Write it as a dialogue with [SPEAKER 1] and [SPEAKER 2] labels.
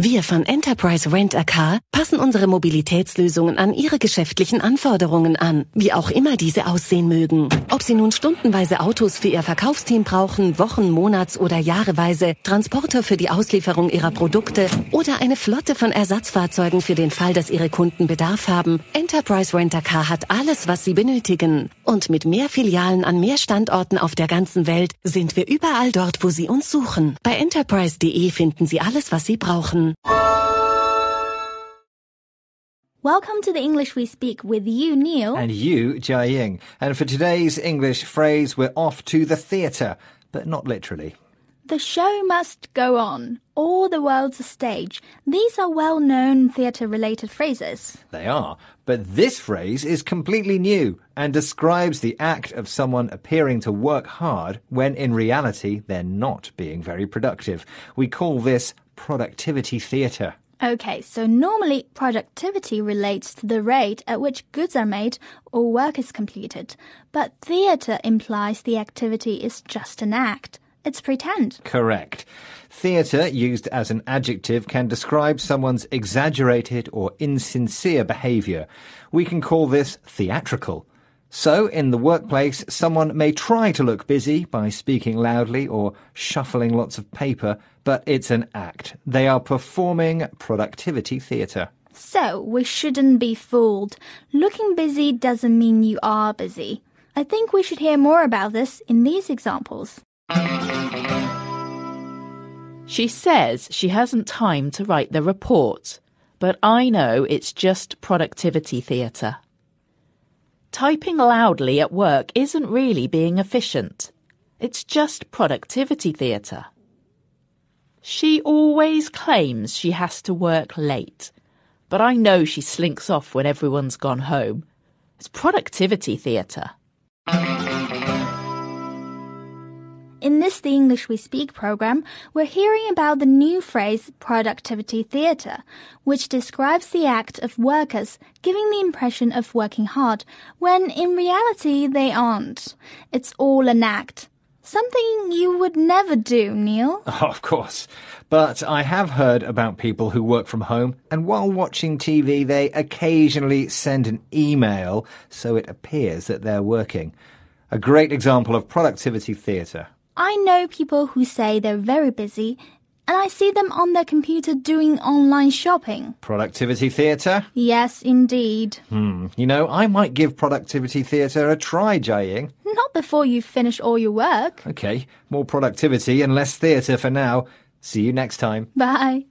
[SPEAKER 1] Wir von Enterprise Rent a Car passen unsere Mobilitätslösungen an Ihre geschäftlichen Anforderungen an, wie auch immer diese aussehen mögen. Ob Sie nun stundenweise Autos für Ihr Verkaufsteam brauchen, Wochen, Monats- oder Jahreweise, Transporter für die Auslieferung Ihrer Produkte oder eine Flotte von Ersatzfahrzeugen für den Fall, dass Ihre Kunden Bedarf haben, Enterprise Rent a Car hat alles, was Sie benötigen. Und mit mehr Filialen an mehr Standorten auf der ganzen Welt sind wir überall dort, wo Sie uns suchen. Bei enterprise.de finden Sie alles, was Sie brauchen.
[SPEAKER 2] Welcome to the English we speak with you, Neil.
[SPEAKER 3] And you, Jia Ying. And for today's English phrase, we're off to the theatre, but not literally.
[SPEAKER 2] The show must go on. All the world's a stage. These are well known theatre related phrases.
[SPEAKER 3] They are, but this phrase is completely new and describes the act of someone appearing to work hard when in reality they're not being very productive. We call this productivity theatre.
[SPEAKER 2] Okay, so normally productivity relates to the rate at which goods are made or work is completed, but theatre implies the activity is just an act. It's pretend.
[SPEAKER 3] Correct. Theatre, used as an adjective, can describe someone's exaggerated or insincere behaviour. We can call this theatrical. So, in the workplace, someone may try to look busy by speaking loudly or shuffling lots of paper, but it's an act. They are performing productivity theatre.
[SPEAKER 2] So, we shouldn't be fooled. Looking busy doesn't mean you are busy. I think we should hear more about this in these examples.
[SPEAKER 4] She says she hasn't time to write the report, but I know it's just productivity theatre. Typing loudly at work isn't really being efficient. It's just productivity theatre. She always claims she has to work late, but I know she slinks off when everyone's gone home. It's productivity theatre.
[SPEAKER 2] In this The English We Speak program, we're hearing about the new phrase productivity theatre, which describes the act of workers giving the impression of working hard when in reality they aren't. It's all an act. Something you would never do, Neil.
[SPEAKER 3] Oh, of course. But I have heard about people who work from home and while watching TV they occasionally send an email so it appears that they're working. A great example of productivity theatre.
[SPEAKER 2] I know people who say they're very busy, and I see them on their computer doing online shopping.
[SPEAKER 3] Productivity theatre?
[SPEAKER 2] Yes, indeed.
[SPEAKER 3] Hmm. You know, I might give productivity theatre a try, Jia Ying.
[SPEAKER 2] Not before you finish all your work.
[SPEAKER 3] Okay, more productivity and less theatre for now. See you next time.
[SPEAKER 2] Bye.